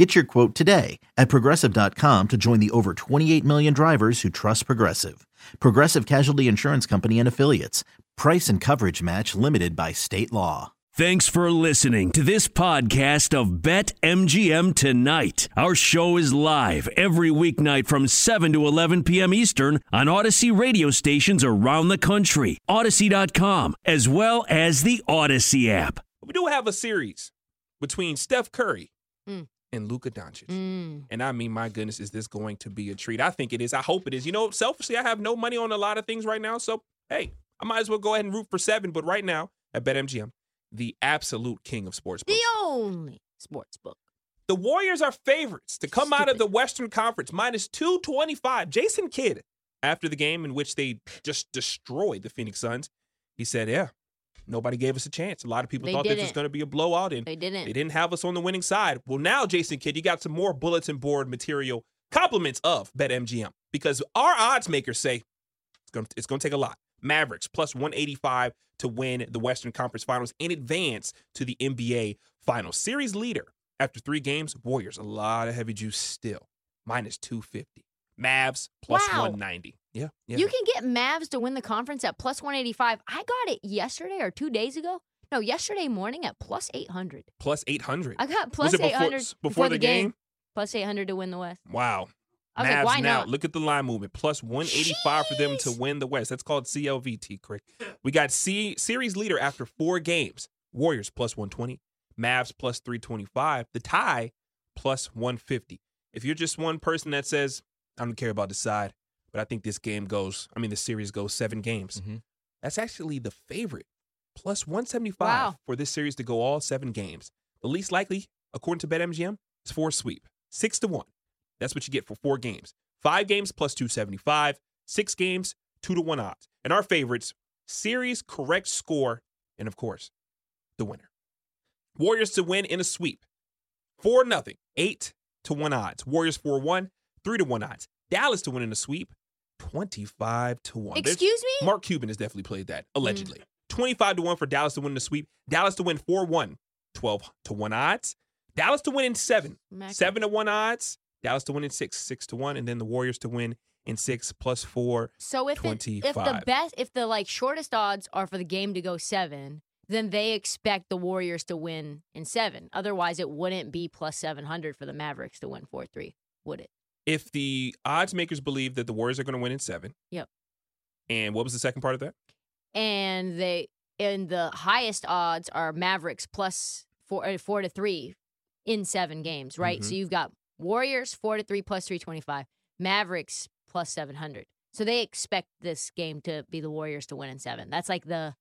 Get your quote today at progressive.com to join the over 28 million drivers who trust Progressive. Progressive Casualty Insurance Company and Affiliates. Price and coverage match limited by state law. Thanks for listening to this podcast of Bet MGM Tonight. Our show is live every weeknight from 7 to 11 p.m. Eastern on Audacy radio stations around the country, Audacy.com, as well as the Audacy app. We do have a series between Steph Curry Mm. And Luka Doncic. Mm. And I mean, my goodness, is this going to be a treat? I think it is. I hope it is. You know, selfishly, I have no money on a lot of things right now. So, hey, I might as well go ahead and root for seven. But right now, at BetMGM, the absolute king of sports The only sports book. The Warriors are favorites to come out of the Western Conference, minus 225. Jason Kidd, after the game in which they just destroyed the Phoenix Suns, he said, Yeah, nobody gave us a chance. A lot of people They thought this was going to be a blowout, and They didn't. they didn't have us on the winning side. Well, now, Jason Kidd, you got some more bulletin board material, compliments of BetMGM, because our odds makers say it's going to, it's going to take a lot. Mavericks plus 185 to win the Western Conference Finals in advance to the NBA Finals. Series leader after three games, Warriors, a lot of heavy juice still, minus 250. Mavs plus Wow. 190. Yeah, yeah. You can get Mavs to win the conference at plus 185. I got it yesterday or two days ago. No, yesterday morning at plus 800. plus 800. I got plus Was it before, 800 before, the game? Plus 800 to win the West. Wow. I Mavs like, why now. not? Look at the line movement. Plus 185 for them to win the West. That's called CLVT, Crick. We got C series leader after four games. Warriors plus 120. Mavs plus 325. The tie plus 150. If you're just one person that says, I don't care about the side, but I think this game goes, I mean, the series goes seven games, Mhm. that's actually the favorite. Plus 175 Wow. for this series to go all seven games. The least likely, according to BetMGM, is for a sweep. Six to one. That's what you get for four games. Five games plus 275. Six games, two to one odds. And our favorites, series correct score, and of course, the winner. Warriors to win in a sweep. Four nothing. Eight to one odds. Warriors 4 1, three to one odds. Dallas to win in a sweep. 25 to 1. There's- Excuse me? Mark Cuban has definitely played that, mm. allegedly. 25 to 1 for Dallas to win the sweep. Dallas to win 4 1, 12 to 1 odds. Dallas to win in 7, Mac- 7 to 1 odds. Dallas to win in 6, 6 to 1. And then the Warriors to win in 6 plus 4. So if it, if the best if the like shortest odds are for the game to go 7, then they expect the Warriors to win in 7. Otherwise it wouldn't be plus 700 for the Mavericks to win 4-3, would it? If the odds makers believe that the Warriors are going to win in 7. Yep. And what was the second part of that? and they and the highest odds are Mavericks plus four uh, four to three in seven games, right? Mhm. So you've got Warriors four to three plus three twenty five, Mavericks plus seven hundred. So they expect this game to be the Warriors to win in seven. That's like the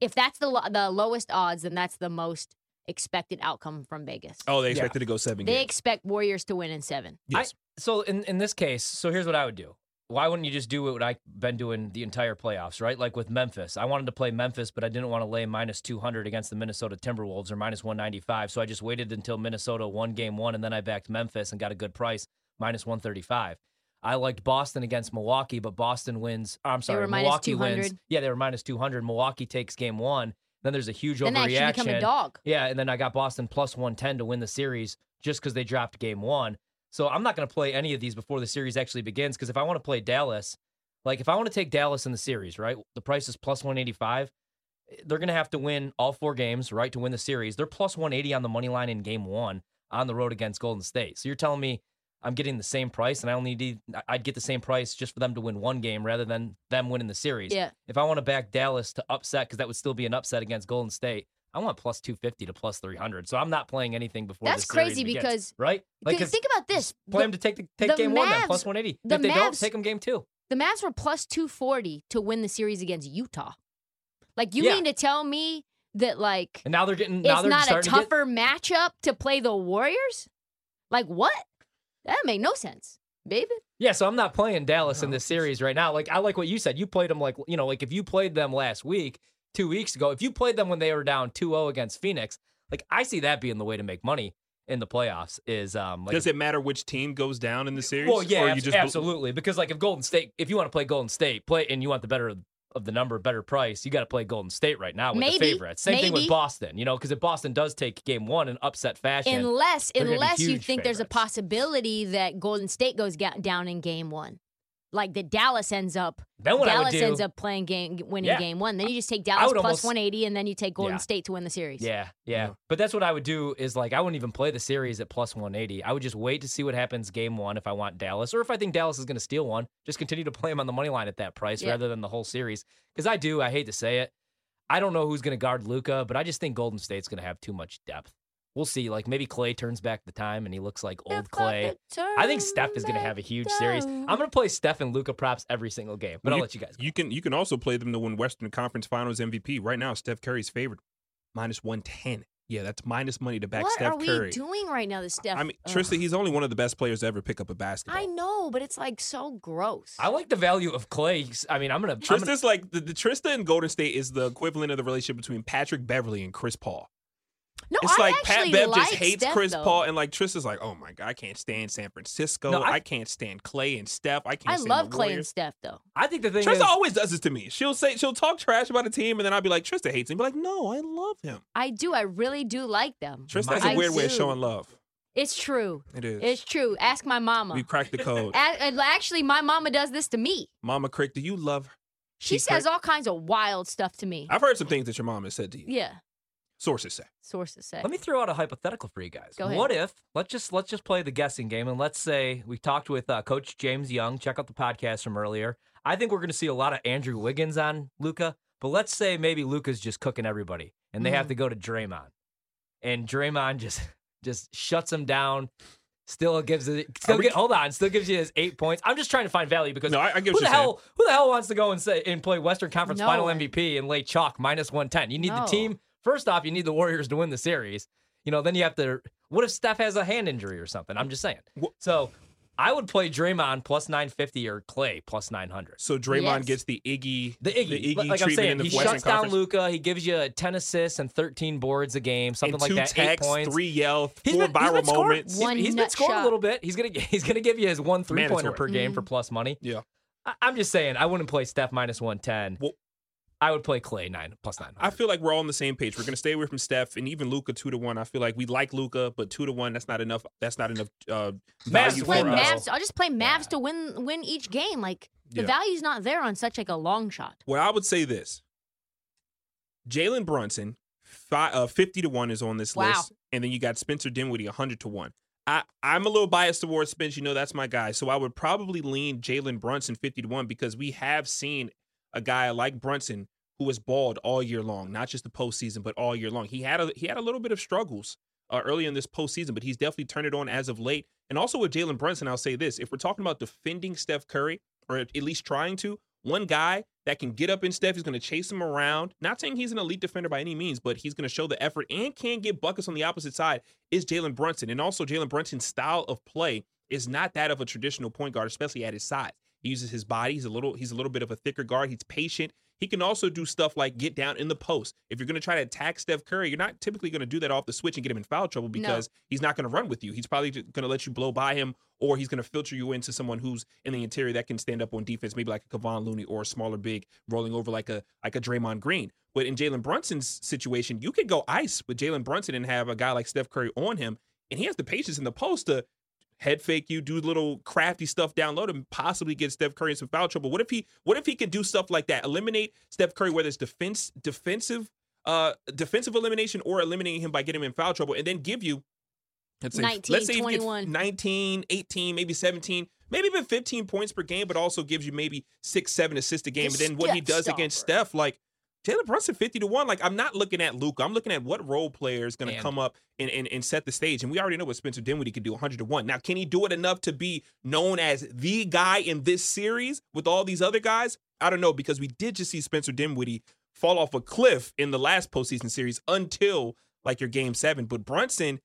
if that's the lo- the lowest odds, then that's the most expected outcome from Vegas. Oh, they Yeah. expected to go 7 they games. expect Warriors to win in seven. yes. So in, in this case, so here's what I would do. Why wouldn't you just do what I've been doing the entire playoffs, right? Like with Memphis. I wanted to play Memphis, but I didn't want to lay minus 200 against the Minnesota Timberwolves or minus 195. So I just waited until Minnesota won game one, and then I backed Memphis and got a good price, minus 135. I liked Boston against Milwaukee, but Boston wins. I'm sorry, Milwaukee wins. Yeah, they were minus 200. Milwaukee takes game one. Then there's a huge Then actually become a dog. Yeah, and then I got Boston plus 110 to win the series just because they dropped game one. So I'm not going to play any of these before the series actually begins because if I want to play Dallas, like if I want to take Dallas in the series, right? The price is plus 185. They're going to have to win all four games, right, to win the series. They're plus 180 on the money line in game one on the road against Golden State. So you're telling me I'm getting the same price and I only need, I'd get the same price just for them to win one game rather than them winning the series. Yeah. If I want to back Dallas to upset, because that would still be an upset against Golden State, I want plus 250 to plus 300. So I'm not playing anything before That's crazy begins, because- right? Like, think about this. play The- them to take the, take the game one then, plus 180. the if they don't, take them game two. The Mavs were plus 240 to win the series against Utah. Like, you Yeah. mean to tell me that, like, And now they're getting, now it's they're not a starting to get, tougher matchup to play the Warriors? Like, what? That made no sense. baby. Yeah, so I'm not playing Dallas in this series right now. Like I like what you said. You played them like you know, like if you played them last week, two weeks ago, if you played them when they were down 2-0 against Phoenix, like I see that being the way to make money in the playoffs. Is um like Does it matter which team goes down in the series? well, yeah, Or you abs- just absolutely. Because like if Golden State, if you want to play Golden State, play and you want the better of the number, better price, you got to play Golden State right now with Maybe. the favorites. Same thing with Boston, you know, because if Boston does take game one in upset fashion, Unless, they're gonna be unless you huge think there's a possibility that Golden State goes ga- down in game one, like that Dallas ends up. then what I would Dallas do, ends up playing game, winning Yeah. game one. Then you just take Dallas plus almost- 180, and then you take Golden Yeah. State to win the series. Yeah, yeah, Yeah. But that's what I would do is like I wouldn't even play the series at plus 180. I would just wait to see what happens game one if I want Dallas or if I think Dallas is going to steal one. Just continue to play them on the money line at that price Yeah. rather than the whole series. Because I do, I hate to say it, I don't know who's going to guard Luka, but I just think Golden State's going to have too much depth. We'll see. Like maybe Clay turns back the time and he looks like old Clay. I think Steph is going to have a huge series. I'm going to play Steph and Luka props every single game, but Well, I'll you- let you guys. Go. You can you can also play them to win Western Conference Finals MVP. Right now, Steph Curry's favored minus one ten. Yeah, that's minus money to back What Steph are we Curry. doing right now, this Steph? I mean, Ugh. Trista, he's only one of the best players to ever pick up a basketball. I know, but it's like so gross. I like the value of Clay. I mean, I'm going to. Try. Trista's like the, the Trista and Golden State is the equivalent of the relationship between Patrick Beverley and Chris Paul. No, It's I like Pat actually Bev like just hates Steph, Chris though. Paul, and like Trista's like, oh my god, I can't stand San Francisco. No, I- I, can't stand Clay and Steph. I can't. I stand love the Clay and Warriors. Steph, though. I think the thing Trista is, always does this to me. She'll say she'll talk trash about a team, and then I'll be like, Trista hates him. Be like, no, I love him. I do. I really do like them. Trista has a I weird way of showing love. It's true. It is. It's true. Ask my mama. we cracked the code. Actually, my mama does this to me. Mama Crick, do you love her? She She says cra- all kinds of wild stuff to me. I've heard some things that your mom has said to you. Yeah, Sources say. sources say. Let me throw out a hypothetical for you guys. Go ahead. What if let's just let's just play the guessing game and let's say we talked with uh, Coach James Young. Check out the podcast from earlier. I think we're going to see a lot of Andrew Wiggins on Luka, but let's say maybe Luka's just cooking everybody and they have Mhm. to go to Draymond, and Draymond just just shuts him down. Still gives it. Still we- get. Hold on. Still gives you his eight points. I'm just trying to find value because No, I, I get who what the you're saying. hell? Who the hell wants to go and say and play Western Conference No Final. MVP and lay chalk minus one ten? You need the team. First off, you need the Warriors to win the series. You know, then you have to. What if Steph has a hand injury or something? I'm just saying. Wha- So, I would play Draymond plus nine fifty or Clay plus nine hundred. So Draymond Yes. gets the Iggy, The Iggy, like- like I'm treatment saying, in the he Western shuts down Luka. He gives you ten assists and thirteen boards a game, something and like two that. eight texts, points. three yell, He's four been- he's viral been scoring- moments. He's- One he's been nut scoring a little bit. He's gonna he's gonna give you his one three pointer per game Mhm. for plus money. Yeah. I, I'm just saying, I wouldn't play Steph minus one ten. Well- I would play Clay nine plus nine. I feel like we're all on the same page. We're gonna stay away from Steph and even Luka two to one. I feel like we like Luka, but two to one that's not enough. That's not enough uh, Mavs value play for us. us. Mavs. I'll just play Mavs Yeah. to win win each game. Like the Yeah. value's not there on such like a long shot. Well, I would say this: Jalen Brunson, fi- uh, fifty to one is on this Wow. list, and then you got Spencer Dinwiddie, hundred to one. I, I'm a little biased towards Spence. You know that's my guy, so I would probably lean Jalen Brunson fifty to one because we have seen a guy like Brunson who was balled all year long, not just the postseason, but all year long. He had a he had a little bit of struggles uh, early in this postseason, but he's definitely turned it on as of late. And also with Jalen Brunson, I'll say this: if we're talking about defending Steph Curry, or at least trying to, one guy that can get up in Steph is going to chase him around. Not saying he's an elite defender by any means, but he's going to show the effort and can get buckets on the opposite side is Jalen Brunson. And also Jalen Brunson's style of play is not that of a traditional point guard, especially at his size. He uses his body. He's a little he's a little bit of a thicker guard. He's patient. He can also do stuff like get down in the post. If you're going to try to attack Steph Curry, you're not typically going to do that off the switch and get him in foul trouble because he's not going to run with you. He's probably going to let you blow by him or he's going to filter you into someone who's in the interior that can stand up on defense, maybe like a Kevon Looney or a smaller big rolling over like a like a Draymond Green. But in Jalen Brunson's situation, you could go ice with Jalen Brunson and have a guy like Steph Curry on him, and he has the patience in the post to head fake you, do little crafty stuff down low to possibly get Steph Curry in some foul trouble. What if he what if he could do stuff like that? Eliminate Steph Curry, whether it's defense defensive uh defensive elimination or eliminating him by getting him in foul trouble, and then give you let's say 19, let's say 21. 19, 18, maybe 17, maybe even 15 points per game, but also gives you maybe six, seven assists a game. And then what he does against. Steph, like Jalen Brunson 50 to 1. Like, I'm not looking at Luke. I'm looking at what role player is going to come up and, and, and set the stage. And we already know what Spencer Dinwiddie can do 100 to 1. Now, can he do it enough to be known as the guy in this series with all these other guys? I don't know because we did just see Spencer Dinwiddie fall off a cliff in the last postseason series until like your game seven. But Brunson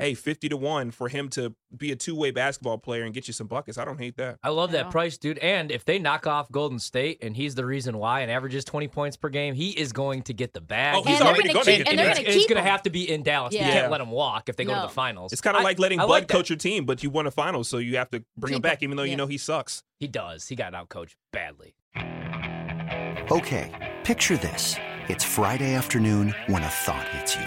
hey, 50 to 1 for him to be a two way basketball player and get you some buckets. I don't hate that. I love Yeah. that price, dude. And if they knock off Golden State and he's the reason why and averages 20 points per game, he is going to get the bag. Oh, he's And already gonna going keep- get and the they're bag. gonna it's, it's gonna have to be in Dallas. Yeah. You can't let him walk if they go to the finals. It's kind of like letting I Bud like coach your team, but you won a final, so you have to bring him back, even though you know he sucks. He does. He got outcoached badly. Okay, picture this. It's Friday afternoon when a thought hits you.